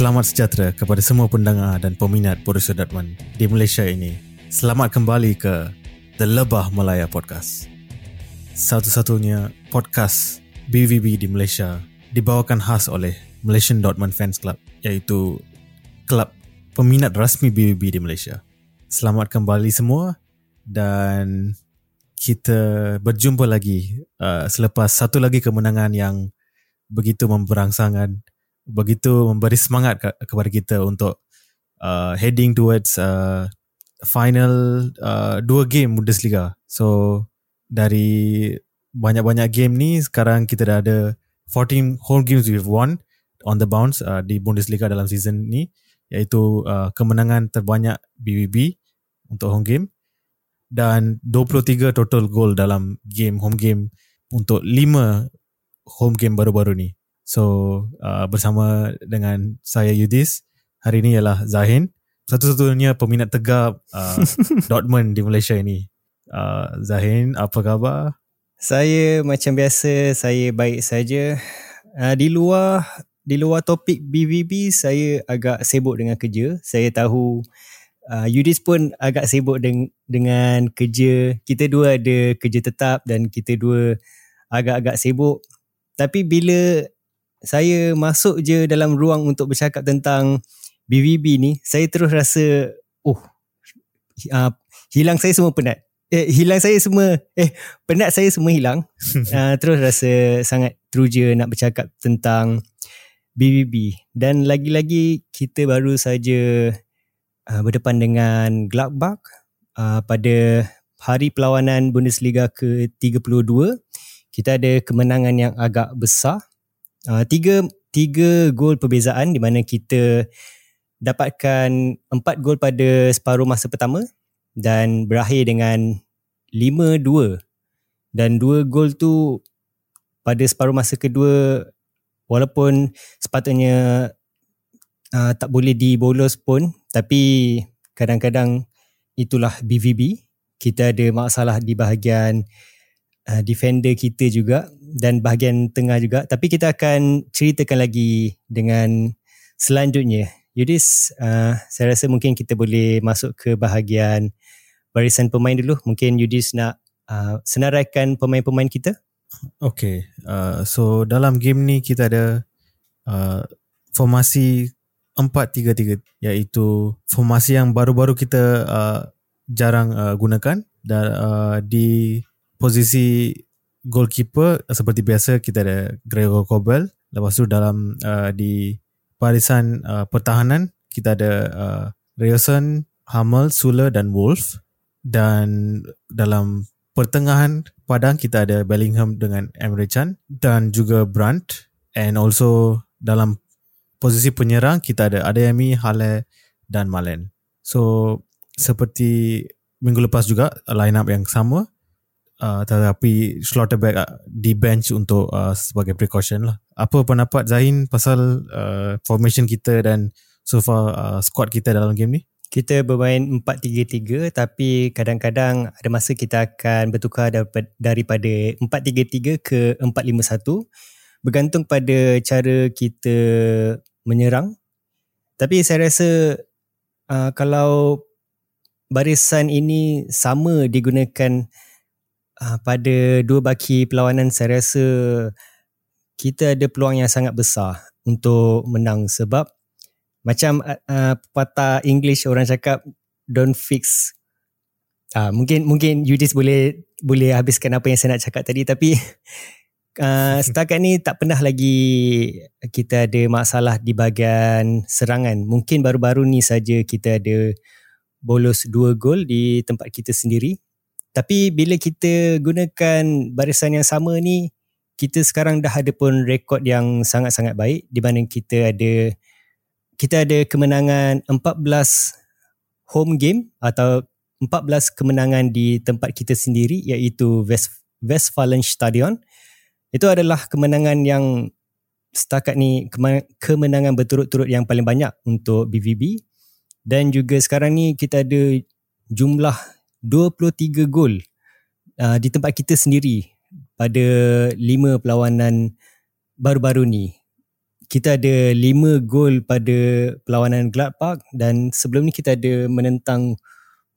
Selamat sejahtera kepada semua pendengar dan peminat Borussia Dortmund di Malaysia ini. Selamat kembali ke The Lebah Melaya Podcast. Satu-satunya podcast BVB di Malaysia dibawakan khas oleh Malaysian Dortmund Fans Club iaitu klub peminat rasmi BVB di Malaysia. Selamat kembali semua dan kita berjumpa lagi uh, selepas satu lagi kemenangan yang begitu memberangsangkan begitu memberi semangat ke, kepada kita untuk uh, heading towards uh, final uh, dua game Bundesliga. So dari banyak-banyak game ni sekarang kita dah ada 14 home games we've won on the bounce uh, di Bundesliga dalam season ni iaitu uh, kemenangan terbanyak BBB untuk home game dan 23 total goal dalam game home game untuk 5 home game baru-baru ni. So uh, bersama dengan saya Yudis hari ini ialah Zahin satu-satunya peminat tegap uh, Dortmund di Malaysia ini. Uh, Zahin apa khabar? Saya macam biasa saya baik saja. Uh, di luar di luar topik BVB saya agak sibuk dengan kerja. Saya tahu uh, Yudis pun agak sibuk deng- dengan kerja. Kita dua ada kerja tetap dan kita dua agak-agak sibuk. Tapi bila saya masuk je dalam ruang untuk bercakap tentang BVB ni, saya terus rasa, oh, uh, hilang saya semua penat. Eh, hilang saya semua, eh, penat saya semua hilang. uh, terus rasa sangat teruja nak bercakap tentang BVB. Dan lagi-lagi kita baru saja uh, berdepan dengan Gladbach uh, pada hari perlawanan Bundesliga ke-32. Kita ada kemenangan yang agak besar uh, tiga tiga gol perbezaan di mana kita dapatkan empat gol pada separuh masa pertama dan berakhir dengan lima dua. Dan dua gol tu pada separuh masa kedua walaupun sepatutnya uh, tak boleh dibolos pun tapi kadang-kadang itulah BVB kita ada masalah di bahagian uh, defender kita juga dan bahagian tengah juga. Tapi kita akan ceritakan lagi dengan selanjutnya. Yudis uh, saya rasa mungkin kita boleh masuk ke bahagian barisan pemain dulu. Mungkin Yudis nak uh, senaraikan pemain-pemain kita. Okay, uh, so dalam game ni kita ada uh, formasi 4-3-3 iaitu formasi yang baru-baru kita uh, jarang uh, gunakan. Dan uh, di posisi goalkeeper seperti biasa kita ada Gregor Kobel lepas tu dalam uh, di barisan uh, pertahanan kita ada uh, Reusen, Hamel, Sule dan Wolf. Dan dalam pertengahan padang kita ada Bellingham dengan Emre Can dan juga Brandt. And also dalam posisi penyerang kita ada Adeyemi, Hale dan Malen. So seperti minggu lepas juga line up yang sama uh, tetapi Schlotterbeck uh, di bench untuk uh, sebagai precaution lah. Apa pendapat Zain pasal uh, formation kita dan so far uh, squad kita dalam game ni? Kita bermain 4-3-3 tapi kadang-kadang ada masa kita akan bertukar daripada 4-3-3 ke 4-5-1 bergantung pada cara kita menyerang. Tapi saya rasa uh, kalau barisan ini sama digunakan uh, pada dua baki perlawanan saya rasa kita ada peluang yang sangat besar untuk menang sebab macam uh, patah English orang cakap don't fix. Uh, mungkin mungkin Yudis boleh boleh habiskan apa yang saya nak cakap tadi tapi uh, setakat ni tak pernah lagi kita ada masalah di bahagian serangan. Mungkin baru-baru ni saja kita ada bolos dua gol di tempat kita sendiri tapi bila kita gunakan barisan yang sama ni, kita sekarang dah ada pun rekod yang sangat-sangat baik di mana kita ada kita ada kemenangan 14 home game atau 14 kemenangan di tempat kita sendiri iaitu West Westfalen Stadion. Itu adalah kemenangan yang setakat ni kemenangan berturut-turut yang paling banyak untuk BVB dan juga sekarang ni kita ada jumlah 23 gol uh, di tempat kita sendiri pada 5 perlawanan baru-baru ni. kita ada 5 gol pada perlawanan Gladbach dan sebelum ni kita ada menentang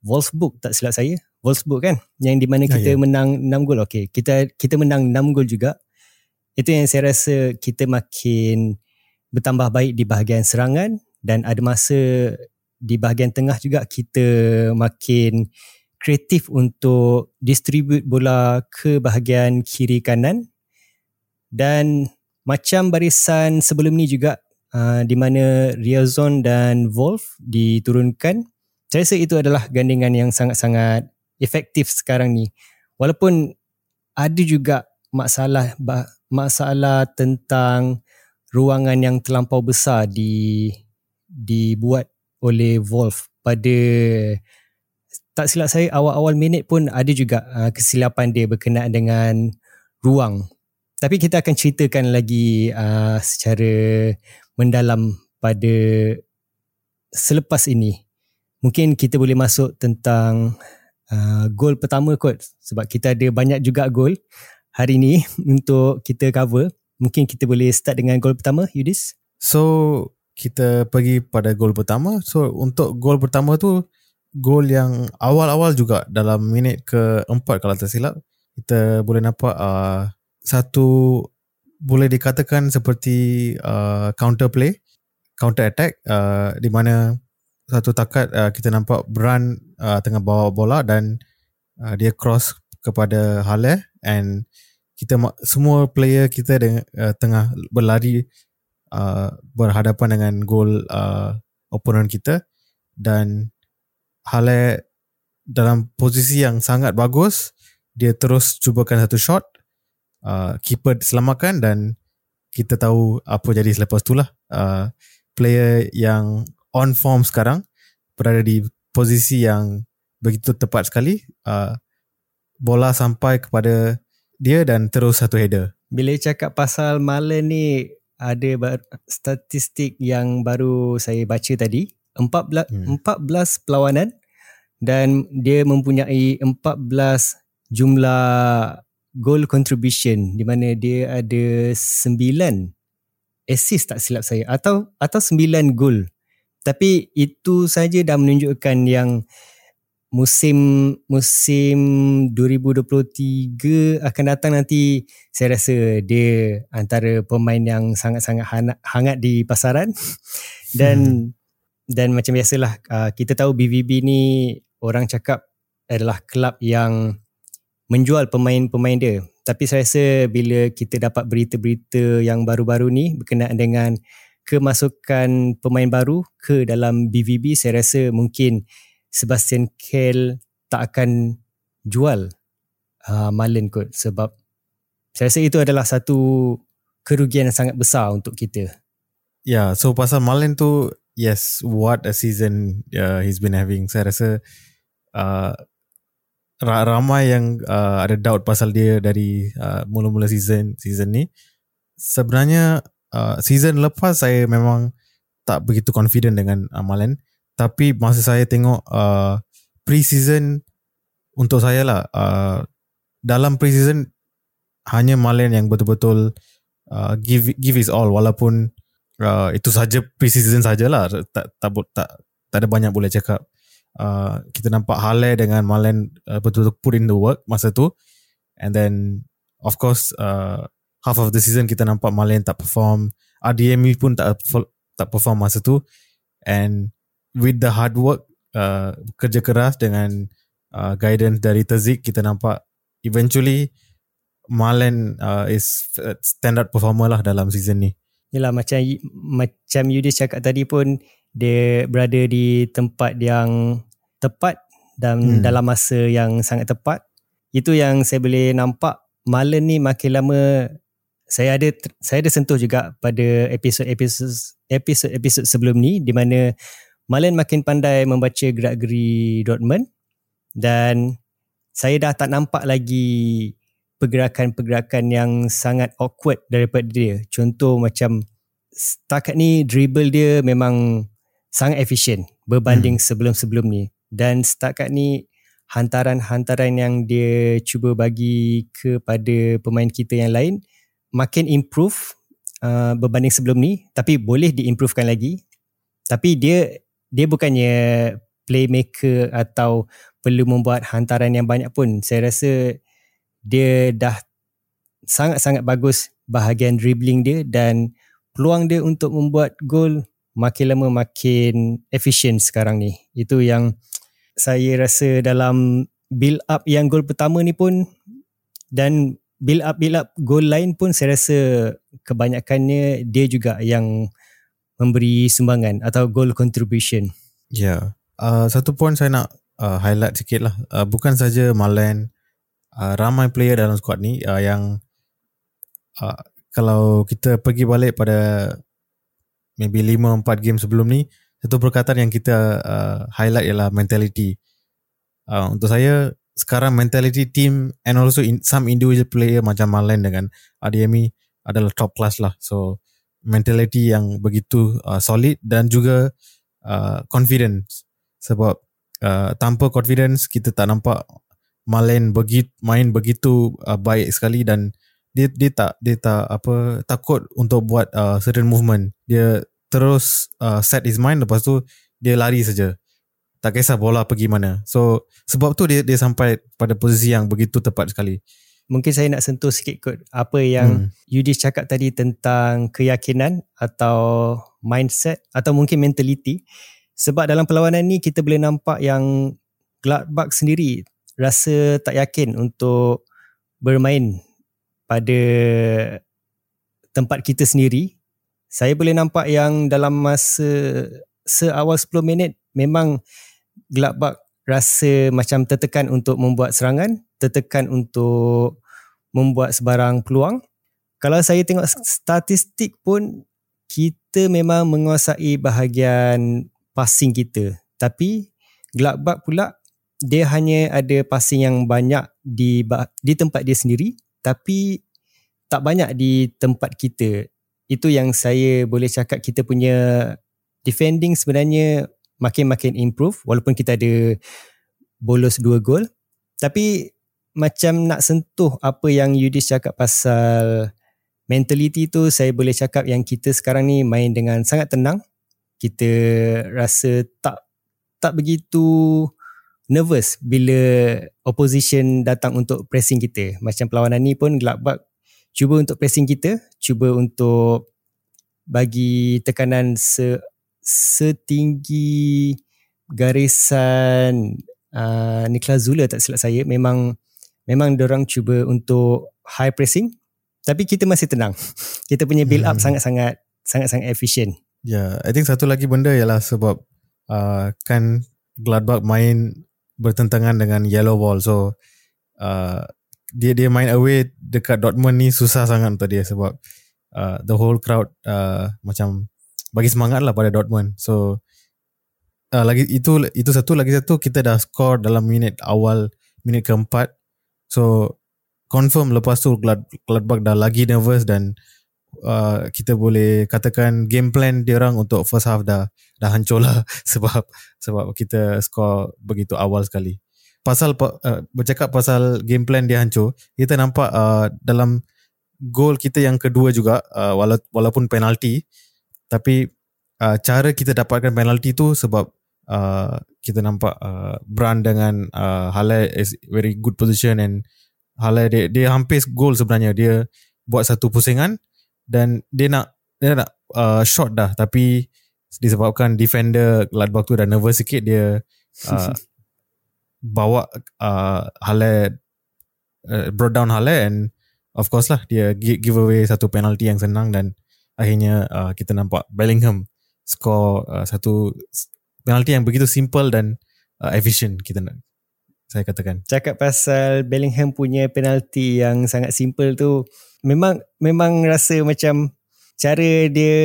Wolfsburg tak silap saya. Wolfsburg kan yang di mana Ya, kita ya. menang 6 gol. Okey, kita kita menang 6 gol juga. Itu yang saya rasa kita makin bertambah baik di bahagian serangan dan ada masa di bahagian tengah juga kita makin kreatif untuk distribute bola ke bahagian kiri kanan. Dan macam barisan sebelum ni juga uh, di mana Riazon dan Wolf diturunkan saya rasa itu adalah gandingan yang sangat-sangat efektif sekarang ni. Walaupun ada juga masalah masalah tentang ruangan yang terlampau besar di dibuat oleh Wolf pada tak silap saya awal-awal minit pun ada juga uh, kesilapan dia berkenaan dengan ruang tapi kita akan ceritakan lagi uh, secara mendalam pada selepas ini. Mungkin kita boleh masuk tentang uh, gol pertama kot sebab kita ada banyak juga gol hari ni untuk kita cover. Mungkin kita boleh start dengan gol pertama Yudis. So kita pergi pada gol pertama. So untuk gol pertama tu gol yang awal-awal juga dalam minit keempat kalau tak silap kita boleh nampak uh, satu boleh dikatakan seperti uh, counter play, counter attack uh, di mana satu takat uh, kita nampak Brand uh, tengah bawa bola dan uh, dia cross kepada Halle and kita semua player kita dengan, uh, tengah berlari uh, berhadapan dengan gol uh, opponent kita dan Halle dalam posisi yang sangat bagus dia terus cubakan satu shot uh, keeper selamatkan dan kita tahu apa jadi selepas tu lah. Uh, player yang on form sekarang berada di posisi yang begitu tepat sekali. Uh, bola sampai kepada dia dan terus satu header. Bila cakap pasal Malen ni ada statistik yang baru saya baca tadi 14 Hmm. 14 perlawanan dan dia mempunyai 14 jumlah goal contribution di mana dia ada 9 assist tak silap saya atau atau 9 gol. Tapi itu saja dah menunjukkan yang musim musim 2023 akan datang nanti saya rasa dia antara pemain yang sangat-sangat hangat, hangat di pasaran dan hmm. Dan macam biasalah uh, kita tahu BVB ni orang cakap adalah kelab yang menjual pemain-pemain dia tapi saya rasa bila kita dapat berita-berita yang baru-baru ni berkenaan dengan kemasukan pemain baru ke dalam BVB saya rasa mungkin Sebastian Kehl tak akan jual uh, Malen kot sebab saya rasa itu adalah satu kerugian yang sangat besar untuk kita. Yeah, so pasal Malen tu, yes, what a season uh, he's been having. Saya rasa uh, ra- ramai yang uh, ada doubt pasal dia dari uh, mula-mula season season ni. Sebenarnya uh, season lepas saya memang tak begitu confident dengan Malen. Tapi masa saya tengok uh, pre-season untuk saya lah, uh, dalam pre-season hanya Malen yang betul-betul uh, give give his all walaupun uh, itu saja pre-season sajalah. Tak tak tak tak, ada banyak boleh cakap. Uh, kita nampak Hale dengan Malen uh, betul-betul put in the work masa tu. And then of course uh, half of the season kita nampak Malen tak perform. RDME pun tak tak perform masa tu. And with the hard work uh, kerja keras dengan uh, guidance dari Terzik kita nampak eventually Malen uh, is standard performer lah dalam season ni Yalah macam macam Yudis cakap tadi pun dia berada di tempat yang tepat dan hmm. dalam masa yang sangat tepat. Itu yang saya boleh nampak Malen ni makin lama saya ada saya ada sentuh juga pada episod-episod episod-episod sebelum ni di mana Malen makin pandai membaca gerak-geri Dortmund dan saya dah tak nampak lagi pergerakan-pergerakan yang sangat awkward daripada dia. Contoh macam setakat ni dribble dia memang sangat efisien berbanding hmm. sebelum-sebelum ni. Dan setakat ni hantaran-hantaran yang dia cuba bagi kepada pemain kita yang lain makin improve uh, berbanding sebelum ni tapi boleh diimprovekan lagi tapi dia dia bukannya playmaker atau perlu membuat hantaran yang banyak pun saya rasa dia dah sangat-sangat bagus bahagian dribbling dia dan peluang dia untuk membuat gol makin lama makin efisien sekarang ni itu yang saya rasa dalam build up yang gol pertama ni pun dan build up build up gol lain pun saya rasa kebanyakannya dia juga yang memberi sumbangan atau goal contribution. Ya. Yeah. Uh, satu point saya nak uh, highlight sikit lah. Uh, bukan saja Malen, uh, ramai player dalam squad ni uh, yang uh, kalau kita pergi balik pada maybe 5-4 game sebelum ni, satu perkataan yang kita uh, highlight ialah mentality. Uh, untuk saya, sekarang mentality team and also in, some individual player macam Marlon dengan Adiemi adalah top class lah. So mentality yang begitu uh, solid dan juga uh, confidence. Sebab uh, tanpa confidence kita tak nampak Marlon begitu main begitu uh, baik sekali dan dia dia tak dia tak apa takut untuk buat uh, certain movement. Dia terus uh, set his mind lepas tu dia lari saja tak kisah bola pergi mana. So sebab tu dia dia sampai pada posisi yang begitu tepat sekali. Mungkin saya nak sentuh sikit kot apa yang hmm. Yudis cakap tadi tentang keyakinan atau mindset atau mungkin mentality. Sebab dalam perlawanan ni kita boleh nampak yang Gladbach sendiri rasa tak yakin untuk bermain pada tempat kita sendiri. Saya boleh nampak yang dalam masa seawal 10 minit memang Gladbach rasa macam tertekan untuk membuat serangan, tertekan untuk membuat sebarang peluang. Kalau saya tengok statistik pun kita memang menguasai bahagian passing kita. Tapi Gladbach pula dia hanya ada passing yang banyak di di tempat dia sendiri tapi tak banyak di tempat kita. Itu yang saya boleh cakap kita punya defending sebenarnya makin-makin improve walaupun kita ada bolos dua gol tapi macam nak sentuh apa yang Yudis cakap pasal mentality tu saya boleh cakap yang kita sekarang ni main dengan sangat tenang kita rasa tak tak begitu nervous bila opposition datang untuk pressing kita. Macam perlawanan ni pun Gladbach cuba untuk pressing kita cuba untuk bagi tekanan se setinggi garisan uh, Niklas Zula tak silap saya. Memang memang orang cuba untuk high pressing tapi kita masih tenang. Kita punya build up hmm. sangat-sangat sangat-sangat efisien ya yeah, i think satu lagi benda ialah sebab uh, kan Gladbach main bertentangan dengan yellow ball so uh, dia dia main away dekat Dortmund ni susah sangat untuk dia sebab uh, the whole crowd uh, macam bagi semangat lah pada Dortmund. So uh, lagi itu itu satu lagi satu kita dah score dalam minit awal minit keempat. So confirm lepas tu Gladbach dah lagi nervous dan uh, kita boleh katakan game plan dia orang untuk first half dah dah hancur lah sebab sebab kita score begitu awal sekali. Pasal uh, bercakap pasal game plan dia hancur, kita nampak uh, dalam gol kita yang kedua juga uh, walaupun penalti tapi uh, cara kita dapatkan penalti tu sebab uh, kita nampak uh, Brand dengan uh, Halle is very good position and Halle dia, dia hampir gol sebenarnya dia buat satu pusingan dan dia nak dia nak uh, shot dah tapi disebabkan defender Gladbach tu dah nervous sikit dia uh, bawa uh, Halle uh, brought down Halle and of course lah dia give away satu penalty yang senang dan akhirnya uh, kita nampak Bellingham score uh, satu penalti yang begitu simple dan uh, efficient kita nak saya katakan. Cakap pasal Bellingham punya penalti yang sangat simple tu memang memang rasa macam cara dia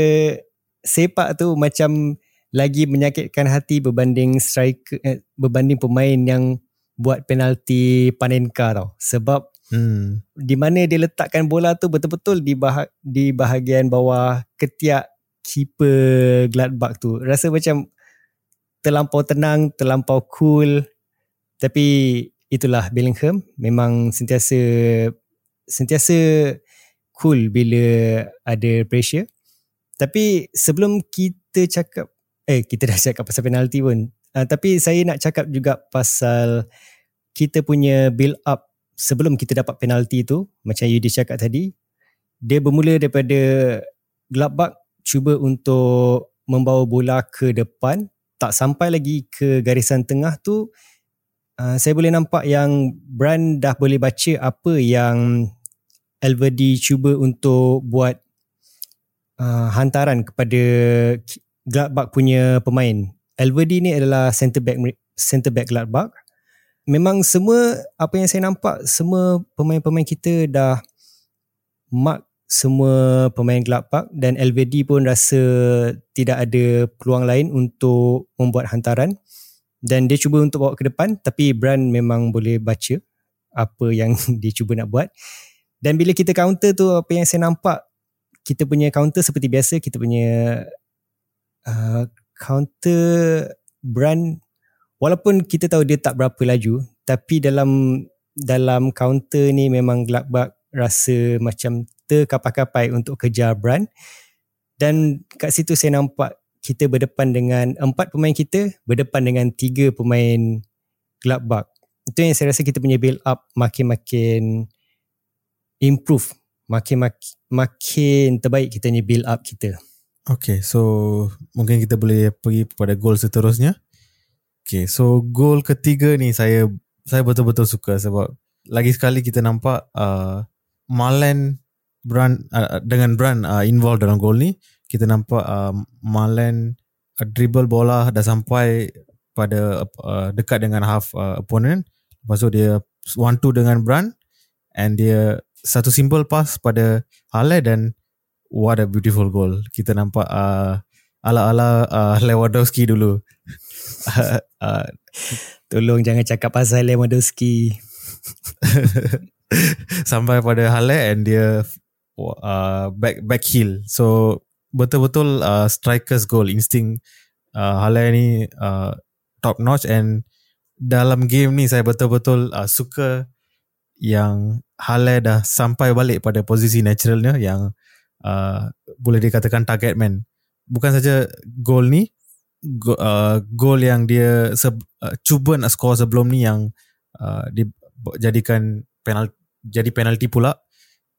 sepak tu macam lagi menyakitkan hati berbanding striker eh, berbanding pemain yang buat penalti Panenka tau. Sebab Hmm. Di mana dia letakkan bola tu betul-betul di bah- di bahagian bawah ketiak keeper Gladbach tu. Rasa macam terlampau tenang, terlampau cool. Tapi itulah Bellingham memang sentiasa sentiasa cool bila ada pressure. Tapi sebelum kita cakap, eh kita dah cakap pasal penalti pun. Uh, tapi saya nak cakap juga pasal kita punya build up sebelum kita dapat penalti tu. Macam Yudi cakap tadi. Dia bermula daripada Gladbach cuba untuk membawa bola ke depan. Tak sampai lagi ke garisan tengah tu. Uh, saya boleh nampak yang Brand dah boleh baca apa yang Elvedi cuba untuk buat uh, hantaran kepada Gladbach punya pemain. Elvedi ni adalah center back center back Gladbach. Memang semua apa yang saya nampak semua pemain-pemain kita dah mark semua pemain Gladbach dan Elvedi pun rasa tidak ada peluang lain untuk membuat hantaran dan dia cuba untuk bawa ke depan tapi Brand memang boleh baca apa yang dia cuba nak buat dan bila kita counter tu apa yang saya nampak kita punya counter seperti biasa kita punya uh, counter brand walaupun kita tahu dia tak berapa laju tapi dalam dalam counter ni memang Gladbach rasa macam terkapai-kapai untuk kejar brand. Dan kat situ saya nampak kita berdepan dengan empat pemain kita berdepan dengan tiga pemain Gladbach itu yang saya rasa kita punya build up makin-makin improve makin makin, terbaik kita ni build up kita. Okay, so mungkin kita boleh pergi kepada goal seterusnya. Okay, so goal ketiga ni saya saya betul-betul suka sebab lagi sekali kita nampak uh, Malen brand uh, dengan brand uh, involved dalam goal ni kita nampak uh, Malen uh, dribble bola dah sampai pada uh, dekat dengan half uh, opponent lepas tu dia one two dengan brand and dia satu simple pass pada Hale dan what a beautiful goal. Kita nampak uh, ala-ala uh, Lewandowski dulu. uh, Tolong jangan cakap pasal Lewandowski. Sampai pada Hale and dia uh, back back heel. So betul-betul uh, strikers goal instinct uh, Hale ni uh, top notch and dalam game ni saya betul-betul uh, suka yang Hale dah sampai balik pada posisi naturalnya yang uh, boleh dikatakan target man. Bukan saja gol ni, go, uh, gol yang dia se- uh, cuba nak score sebelum ni yang uh, dijadikan penal jadi penalti pula.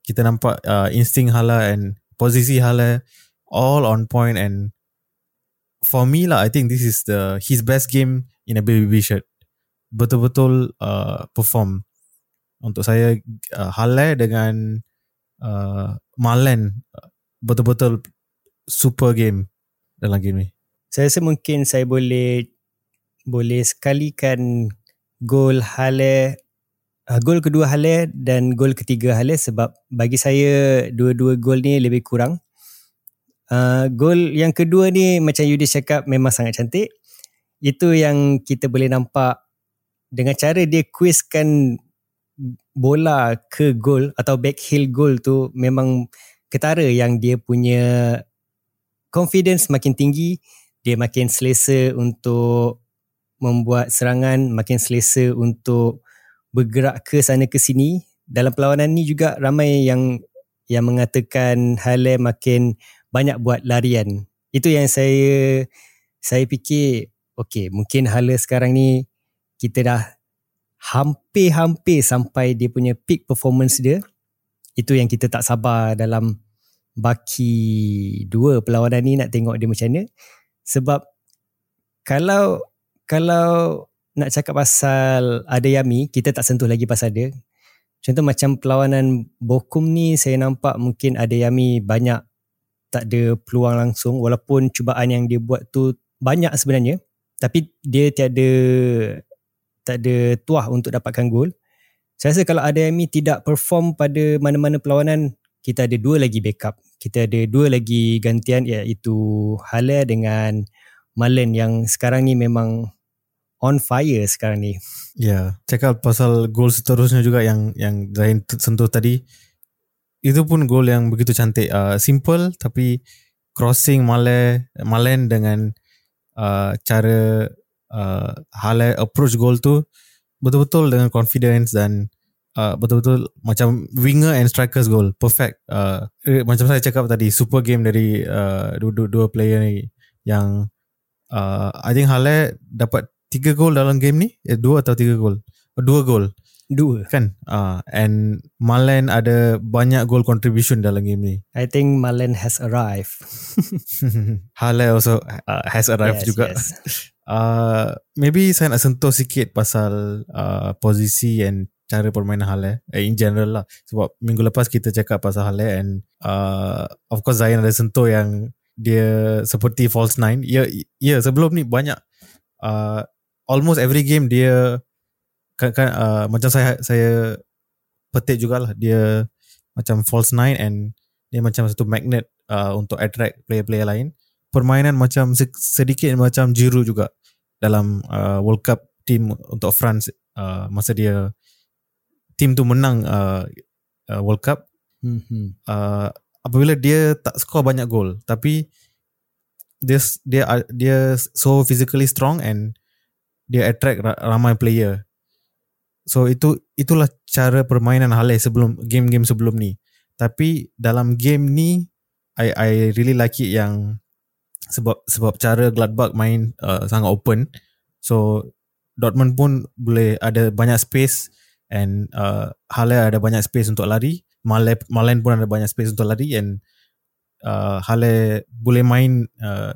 Kita nampak uh, insting Hala and posisi Hala all on point and for me lah I think this is the his best game in a BBB shirt. Betul-betul uh, perform untuk saya uh, Halle dengan uh, Malen uh, betul-betul super game dalam game ni. Saya rasa mungkin saya boleh boleh sekalikan gol Halle uh, gol kedua Halle dan gol ketiga Halle sebab bagi saya dua-dua gol ni lebih kurang. Uh, gol yang kedua ni macam Yudi cakap memang sangat cantik. Itu yang kita boleh nampak dengan cara dia kuiskan bola ke gol atau back heel goal tu memang ketara yang dia punya confidence makin tinggi dia makin selesa untuk membuat serangan makin selesa untuk bergerak ke sana ke sini. Dalam perlawanan ni juga ramai yang yang mengatakan Hale makin banyak buat larian. Itu yang saya saya fikir okey mungkin Hale sekarang ni kita dah hampir-hampir sampai dia punya peak performance dia. Itu yang kita tak sabar dalam baki dua perlawanan ni nak tengok dia macam mana. Sebab kalau kalau nak cakap pasal ada Yami, kita tak sentuh lagi pasal dia. Contoh macam perlawanan Bokum ni saya nampak mungkin ada Yami banyak tak ada peluang langsung walaupun cubaan yang dia buat tu banyak sebenarnya tapi dia tiada tak ada tuah untuk dapatkan gol. Saya rasa kalau Adeyemi tidak perform pada mana-mana perlawanan, kita ada dua lagi backup. Kita ada dua lagi gantian iaitu Hala dengan Malen yang sekarang ni memang on fire sekarang ni. Ya, yeah. cakap pasal gol seterusnya juga yang yang Zain sentuh tadi. Itu pun gol yang begitu cantik. Uh, simple tapi crossing Male, Malen dengan uh, cara uh, hal approach goal tu betul-betul dengan confidence dan uh, betul-betul macam winger and strikers goal perfect uh, eh, macam saya cakap tadi super game dari uh, dua, dua player ni yang uh, I think Hale dapat tiga gol dalam game ni eh, dua atau tiga gol dua gol Dua. kan uh, and Malen ada banyak goal contribution dalam game ni I think Malen has arrived. Hale also uh, has arrived Yes, juga yes. uh, maybe saya nak sentuh sikit pasal uh, posisi and cara permainan Hale eh, in general lah. Sebab minggu lepas kita cakap pasal Hale and uh, of course Zayan ada sentuh yang dia seperti false nine. Ya ya sebelum ni banyak uh, almost every game dia kan, kan uh, macam saya saya petik jugalah dia macam false nine and dia macam satu magnet uh, untuk attract player-player lain. Permainan macam se- sedikit macam Giroud juga dalam uh, World Cup team untuk France uh, masa dia team tu menang uh, uh, World Cup. Mhm. uh, apabila dia tak score banyak gol tapi dia dia dia so physically strong and dia attract ra- ramai player. So itu itulah cara permainan Hale sebelum game-game sebelum ni. Tapi dalam game ni I I really like it yang sebab sebab cara Gladbach main uh, sangat open. So Dortmund pun boleh ada banyak space and uh, Halle ada banyak space untuk lari. Malen, Malen pun ada banyak space untuk lari and uh, Halle boleh main uh,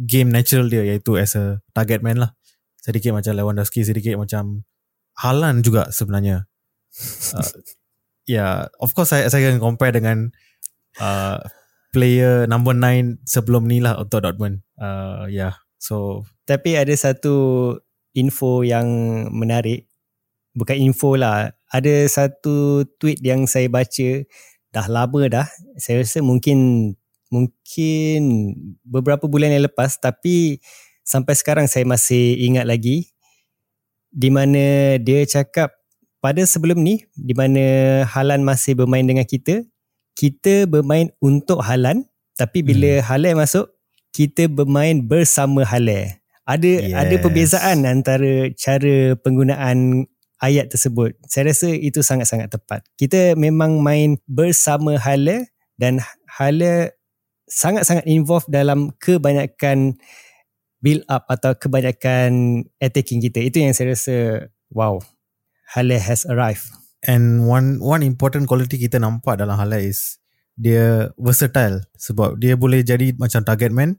game natural dia iaitu as a target man lah. Sedikit macam Lewandowski sedikit macam Haaland juga sebenarnya. Uh, yeah of course saya saya akan compare dengan uh, player number 9 sebelum ni lah untuk Dortmund uh, yeah so Tapi ada satu info yang menarik. Bukan info lah. Ada satu tweet yang saya baca dah lama dah. Saya rasa mungkin mungkin beberapa bulan yang lepas tapi sampai sekarang saya masih ingat lagi di mana dia cakap pada sebelum ni di mana Halan masih bermain dengan kita kita bermain untuk Halan tapi bila hmm. Halan masuk kita bermain bersama Halan ada yes. ada perbezaan antara cara penggunaan ayat tersebut. Saya rasa itu sangat-sangat tepat. Kita memang main bersama Hala dan Hala sangat-sangat involved dalam kebanyakan build up atau kebanyakan attacking kita. Itu yang saya rasa wow. Hala has arrived. And one one important quality kita nampak dalam Hala is dia versatile sebab dia boleh jadi macam target man,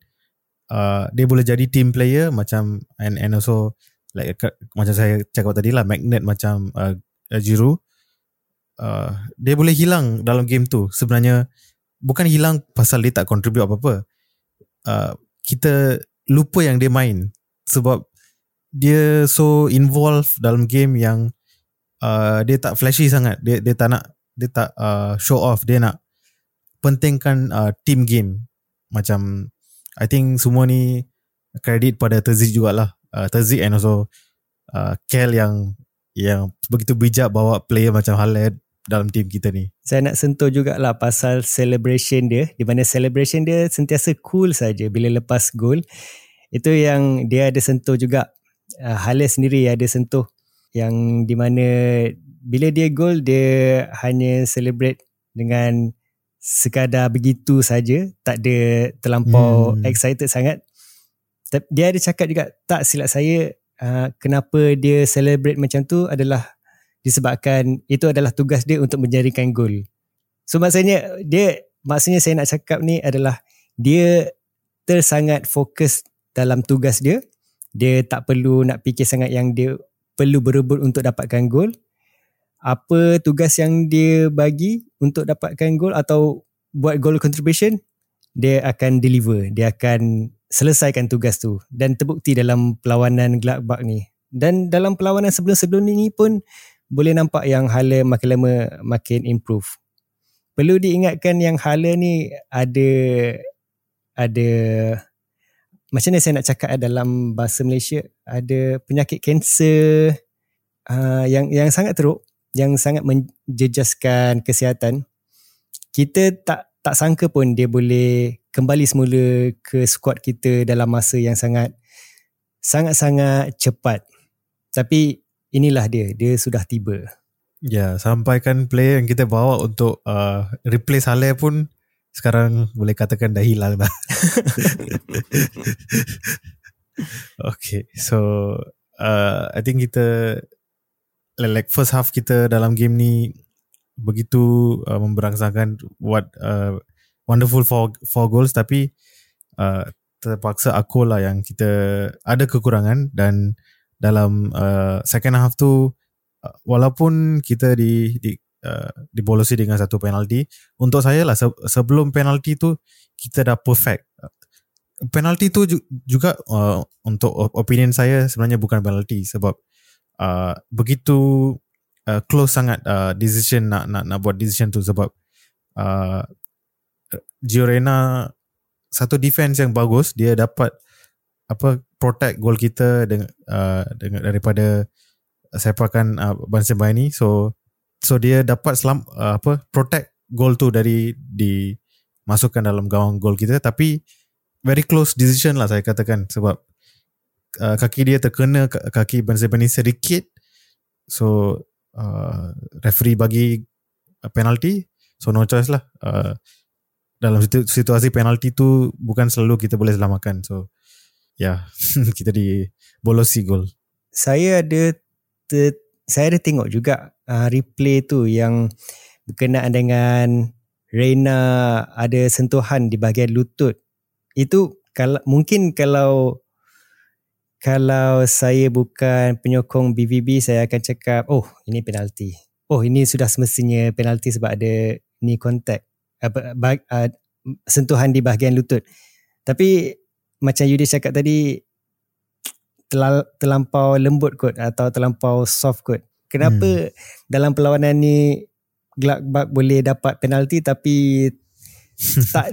uh, dia boleh jadi team player macam and and also like uh, macam saya cakap tadi lah magnet macam uh, uh, Giroud. Uh, dia boleh hilang dalam game tu sebenarnya bukan hilang pasal dia tak contribute apa-apa. Uh, kita lupa yang dia main sebab dia so involved dalam game yang uh, dia tak flashy sangat. Dia dia tak nak dia tak uh, show off. Dia nak pentingkan uh, team game. Macam I think semua ni credit pada Terzik jugalah. Uh, Terzik and also uh, Kel yang yang begitu bijak bawa player macam Haled dalam team kita ni. Saya nak sentuh jugalah pasal celebration dia. Di mana celebration dia sentiasa cool saja bila lepas gol. Itu yang dia ada sentuh juga. Uh, Halle sendiri ada sentuh yang di mana bila dia gol dia hanya celebrate dengan sekadar begitu saja, tak ada terlampau Hmm. excited sangat. Dia ada cakap juga tak silap saya uh, kenapa dia celebrate macam tu adalah disebabkan itu adalah tugas dia untuk menjadikan gol. So maksudnya dia maksudnya saya nak cakap ni adalah dia tersangat fokus dalam tugas dia. Dia tak perlu nak fikir sangat yang dia perlu berebut untuk dapatkan gol. Apa tugas yang dia bagi untuk dapatkan gol atau buat goal contribution, dia akan deliver. Dia akan selesaikan tugas tu dan terbukti dalam perlawanan Gladbach ni. Dan dalam perlawanan sebelum-sebelum ni pun boleh nampak yang Hala makin lama makin improve. Perlu diingatkan yang Hala ni ada ada macam mana saya nak cakap eh, dalam bahasa Malaysia ada penyakit kanser uh, yang yang sangat teruk yang sangat menjejaskan kesihatan. Kita tak tak sangka pun dia boleh kembali semula ke squad kita dalam masa yang sangat sangat-sangat cepat. Tapi inilah dia, dia sudah tiba. Ya, sampaikan player yang kita bawa untuk uh, replace Hale pun sekarang boleh katakan dah hilang dah. okay, so uh, I think kita like first half kita dalam game ni begitu uh, memberangsangkan what uh, wonderful four, four goals tapi uh, terpaksa aku lah yang kita ada kekurangan dan dalam uh, second half tu uh, walaupun kita di, di uh, dibolosi dengan satu penalti. Untuk saya lah se- sebelum penalti tu kita dah perfect. Penalti tu juga uh, untuk opinion saya sebenarnya bukan penalti sebab uh, begitu uh, close sangat uh, decision nak nak nak buat decision tu sebab uh, Giorena satu defense yang bagus dia dapat apa protect goal kita dengan uh, dengan daripada sepakan uh, Bansen Baini so so dia dapat selam uh, apa protect goal tu dari di masukkan dalam gawang gol kita. Tapi very close decision lah saya katakan. Sebab uh, kaki dia terkena kaki Bansen Baini sedikit. So uh, referee bagi penalty so no choice lah. Uh, dalam situasi penalty tu bukan selalu kita boleh selamatkan. So ya yeah, kita di bolosi gol saya ada ter, saya ada tengok juga uh, replay tu yang berkenaan dengan Reina ada sentuhan di bahagian lutut. Itu kalau mungkin kalau kalau saya bukan penyokong BVB saya akan cakap oh ini penalti. Oh ini sudah semestinya penalti sebab ada ni kontak apa uh, sentuhan di bahagian lutut. Tapi macam Yudi cakap tadi terlampau lembut kot atau terlampau soft kot. Kenapa hmm. dalam perlawanan ni Gladbach boleh dapat penalti tapi tak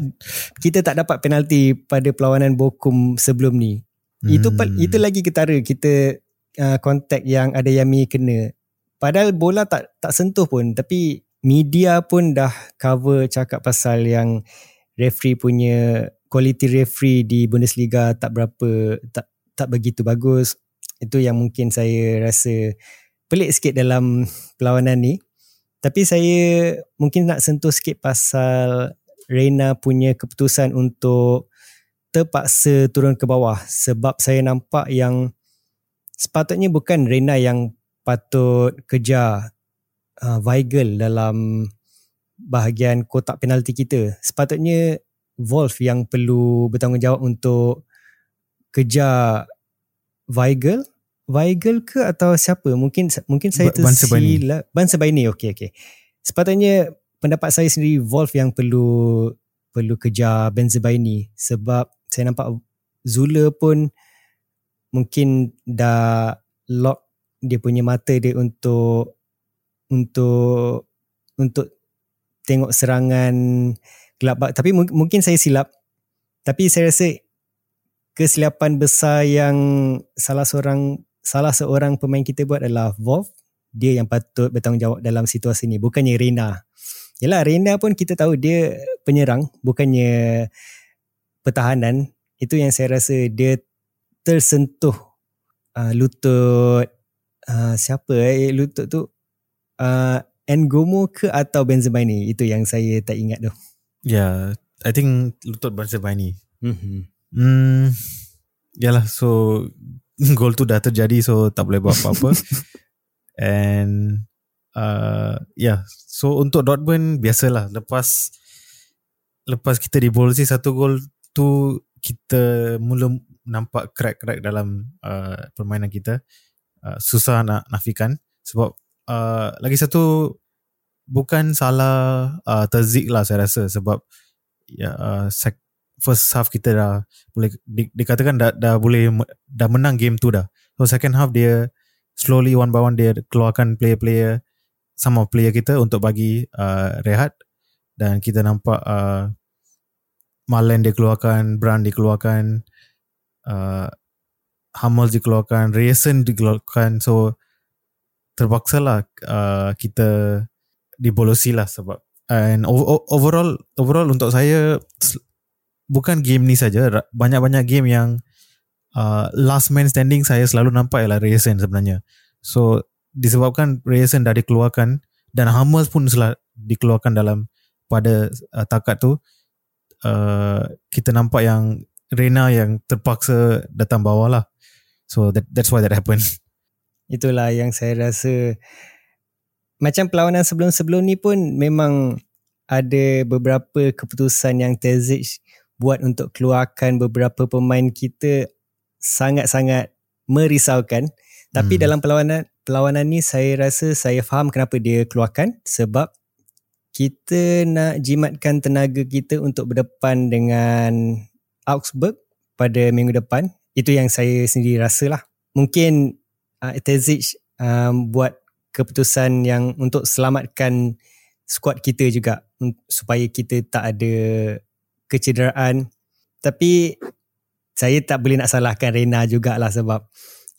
kita tak dapat penalti pada perlawanan Bokum sebelum ni. Hmm. Itu itu lagi ketara kita uh, kontak yang ada Yami kena. Padahal bola tak tak sentuh pun tapi media pun dah cover cakap pasal yang referee punya quality referee di Bundesliga tak berapa tak tak begitu bagus. Itu yang mungkin saya rasa pelik sikit dalam perlawanan ni. Tapi saya mungkin nak sentuh sikit pasal Reina punya keputusan untuk terpaksa turun ke bawah sebab saya nampak yang sepatutnya bukan Reina yang patut kejar uh, Weigel dalam bahagian kotak penalti kita. Sepatutnya Wolf yang perlu bertanggungjawab untuk kejar Weigel Weigel ke atau siapa? Mungkin mungkin saya tersilap Ban Sebaini. okey okey. Sepatutnya pendapat saya sendiri Wolf yang perlu perlu kejar Ben Sebaini sebab saya nampak Zula pun mungkin dah lock dia punya mata dia untuk untuk untuk tengok serangan Gladbach tapi mungkin saya silap. Tapi saya rasa kesilapan besar yang salah seorang salah seorang pemain kita buat adalah Wolf dia yang patut bertanggungjawab dalam situasi ni bukannya Reina. Yalah Reina pun kita tahu dia penyerang bukannya pertahanan. Itu yang saya rasa dia tersentuh uh, lutut uh, siapa eh lutut tu uh, Ngomo ke atau Benzema ni itu yang saya tak ingat tu. Ya yeah, I think lutut Benzema ni mm-hmm. Hmm, yalah so gol tu dah terjadi so tak boleh buat apa-apa. And uh, yeah, so untuk Dortmund biasalah lepas lepas kita dibolsi satu gol tu kita mula nampak crack-crack dalam uh, permainan kita. Uh, susah nak nafikan sebab uh, lagi satu bukan salah uh, terzik lah saya rasa sebab ya uh, sek- first half kita dah boleh di, dikatakan dah dah boleh dah menang game tu dah. So second half dia slowly one by one dia keluarkan player-player sama player kita untuk bagi uh, rehat dan kita nampak uh, Malen dia keluarkan, Brand dikeluarkan, uh, Hummels dikeluarkan, Rayson dikeluarkan. So terpaksa lah uh, kita dibolosi lah sebab and overall overall untuk saya bukan game ni saja banyak-banyak game yang uh, last man standing saya selalu nampak ialah Racing sebenarnya. So disebabkan Rayson dah dikeluarkan dan Hummels pun telah dikeluarkan dalam pada uh, takat tu uh, kita nampak yang Rena yang terpaksa datang bawah lah. So that, that's why that happened. Itulah yang saya rasa macam perlawanan sebelum-sebelum ni pun memang ada beberapa keputusan yang Terzic buat untuk keluarkan beberapa pemain kita sangat-sangat merisaukan. Tapi hmm. dalam perlawanan perlawanan ni saya rasa saya faham kenapa dia keluarkan sebab kita nak jimatkan tenaga kita untuk berdepan dengan Augsburg pada minggu depan. Itu yang saya sendiri rasa lah mungkin uh, Terzic um, buat keputusan yang untuk selamatkan squad kita juga supaya kita tak ada kecederaan. Tapi saya tak boleh nak salahkan Rena jugalah sebab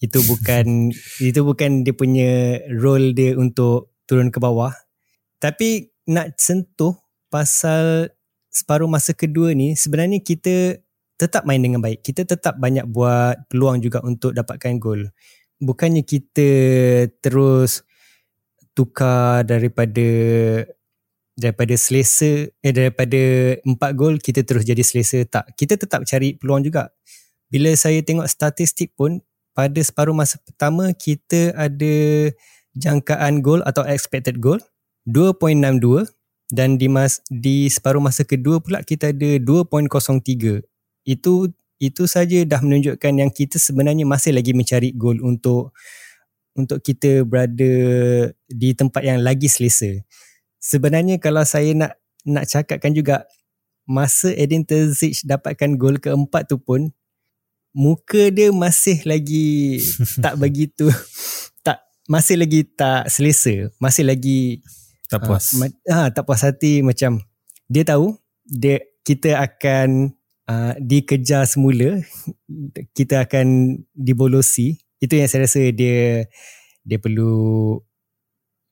itu bukan itu bukan dia punya role dia untuk turun ke bawah. Tapi nak sentuh pasal separuh masa kedua ni sebenarnya kita tetap main dengan baik. Kita tetap banyak buat peluang juga untuk dapatkan gol. Bukannya kita terus tukar daripada daripada selesa eh daripada empat gol kita terus jadi selesa. Tak kita tetap cari peluang juga. Bila saya tengok statistik pun pada separuh masa pertama kita ada jangkaan gol atau expected goal 2.62 dan di mas di separuh masa kedua pula kita ada 2.03 itu itu saja dah menunjukkan yang kita sebenarnya masih lagi mencari gol untuk untuk kita berada di tempat yang lagi selesa. Sebenarnya kalau saya nak nak cakapkan juga masa Edin Terzic dapatkan gol keempat tu pun muka dia masih lagi tak begitu tak masih lagi tak selesa, masih lagi tak puas. Ha, ha tak puas hati macam dia tahu dia kita akan uh, dikejar semula kita akan dibolosi itu yang saya rasa dia dia perlu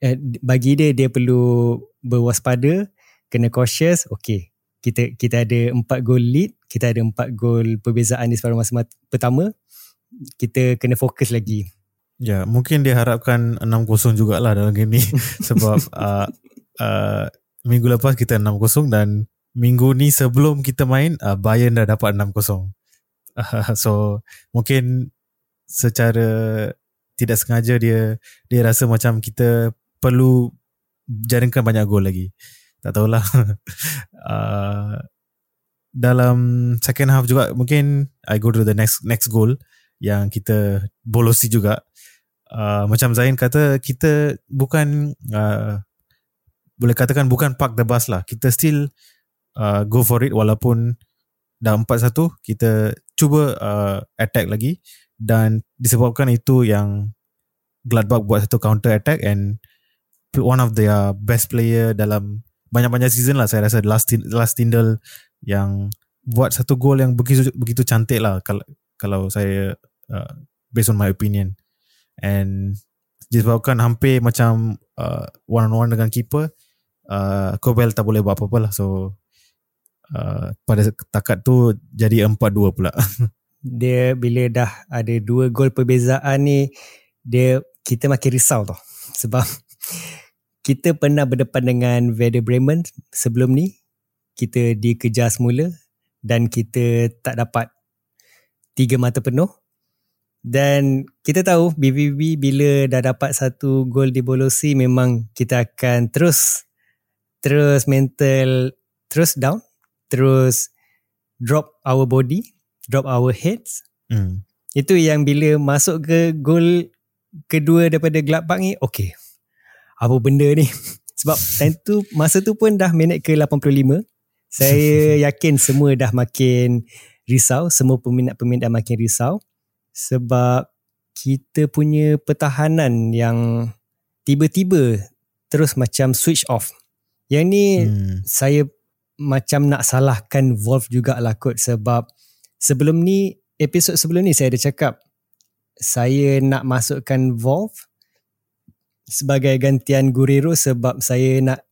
eh, bagi dia dia perlu berwaspada kena cautious. Okey kita kita ada empat gol lead kita ada empat gol perbezaan di separuh masa pertama. Kita kena fokus lagi. Ya mungkin dia harapkan 6-0 jugalah dalam game ni. Sebab uh, uh, minggu lepas kita 6-0 dan minggu ni sebelum kita main uh, Bayern dah dapat 6-0 uh, so mungkin secara tidak sengaja dia dia rasa macam kita perlu jaringkan banyak gol lagi. Tak tahulah. Uh, dalam second half juga mungkin I go to the next next goal yang kita bolosi juga. Uh, macam Zain kata kita bukan uh, boleh katakan bukan park the bus lah. Kita still uh, go for it walaupun dah 4-1 kita cuba uh, attack lagi. Dan disebabkan itu yang Gladbach buat satu counter attack and one of their best player dalam banyak-banyak season lah saya rasa. Last last Tindall yang buat satu gol yang begitu begitu cantik lah kalau kalau saya uh, based on my opinion. And disebabkan hampir macam uh, one on one dengan keeper uh, Kobel tak boleh buat apa-apa lah. So uh, pada takat tu jadi 4-2 pula. Dia bila dah ada dua gol perbezaan ni dia kita makin risau tau. Sebab kita pernah berdepan dengan Werder Bremen sebelum ni. Kita dikejar semula dan kita tak dapat. Tiga mata penuh. Dan kita tahu BVB bila dah dapat satu gol di Bolosi memang kita akan terus terus mental terus down terus drop our body drop our heads. Hmm. itu yang bila masuk ke gol kedua daripada Gladbach ni okay apa benda ni? Sebab time tu masa tu pun dah minit ke 85 saya yakin semua dah makin risau semua peminat-peminat dah makin risau. Sebab kita punya pertahanan yang tiba-tiba terus macam switch off. Yang ni hmm. saya macam nak salahkan Wolf jugalah kot. Sebab sebelum ni episod sebelum ni saya ada cakap saya nak masukkan Wolf sebagai gantian Guriro sebab saya nak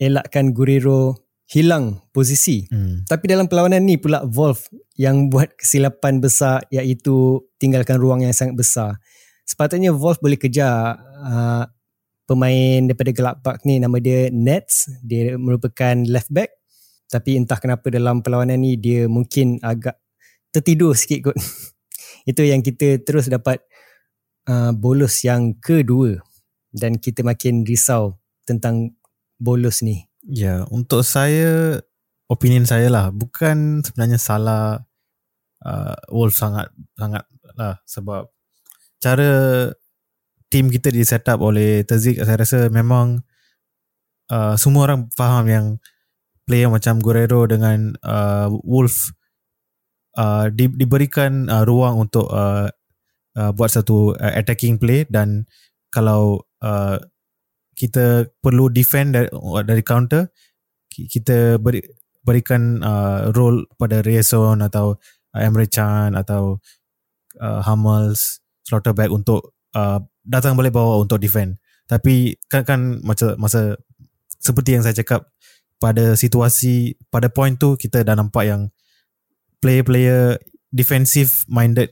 elakkan Guriro hilang posisi. Hmm. Tapi dalam perlawanan ni pula Wolf yang buat kesilapan besar iaitu tinggalkan ruang yang sangat besar. sepatutnya Wolf boleh kejar uh, pemain daripada Gladbach ni nama dia Nets dia merupakan left back tapi entah kenapa dalam perlawanan ni dia mungkin agak tertidur sikit kot itu yang kita terus dapat uh, bolos yang kedua dan kita makin risau tentang bolos ni. Ya, untuk saya opinion saya lah. Bukan sebenarnya salah uh, Wolf sangat sangat lah sebab cara team kita di set up oleh Terzik saya rasa memang uh, semua orang faham yang player macam Guerrero dengan uh, Wolf uh, di, diberikan uh, ruang untuk uh, uh, buat satu uh, attacking play dan kalau uh, kita perlu defend dari, dari counter kita beri, berikan uh, role pada Rayson atau uh, Emre Can atau uh, Hummels Slaughterback untuk uh, datang balik bawah untuk defend. Tapi kan kan masa masa seperti yang saya cakap pada situasi pada point tu kita dah nampak yang player-player defensive minded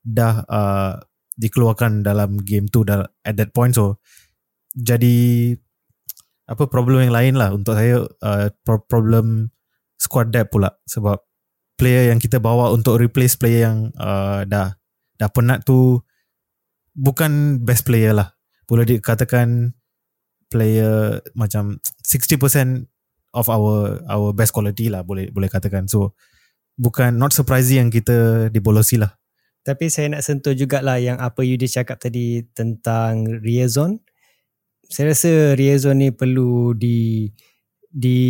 dah uh, dikeluarkan dalam game tu dah at that point. So jadi apa problem yang lain lah untuk saya uh, problem squad depth pula. Sebab player yang kita bawa untuk replace player yang uh, dah dah penat tu bukan best player lah. Boleh dikatakan player macam 60% of our our best quality lah boleh boleh katakan. So bukan not surprising yang kita dibolosi lah tapi saya nak sentuh jugalah yang apa Yudi cakap tadi tentang Riazon saya rasa Riazon ni perlu di di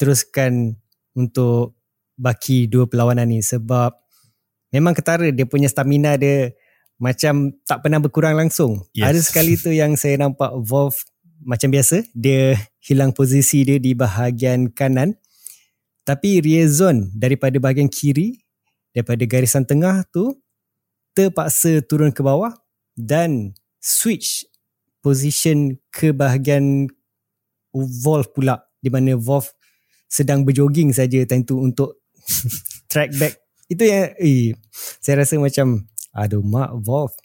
teruskan untuk baki dua perlawanan ni sebab memang ketara dia punya stamina dia macam tak pernah berkurang langsung. Yes. Ada sekali tu yang saya nampak Wolf macam biasa dia hilang posisi dia di bahagian kanan tapi Riazon daripada bahagian kiri daripada garisan tengah tu terpaksa turun ke bawah dan switch position ke bahagian Wolf pula di mana Wolf sedang berjoging saja time tu untuk track back. Itu yang eh, saya rasa macam aduh mak Wolf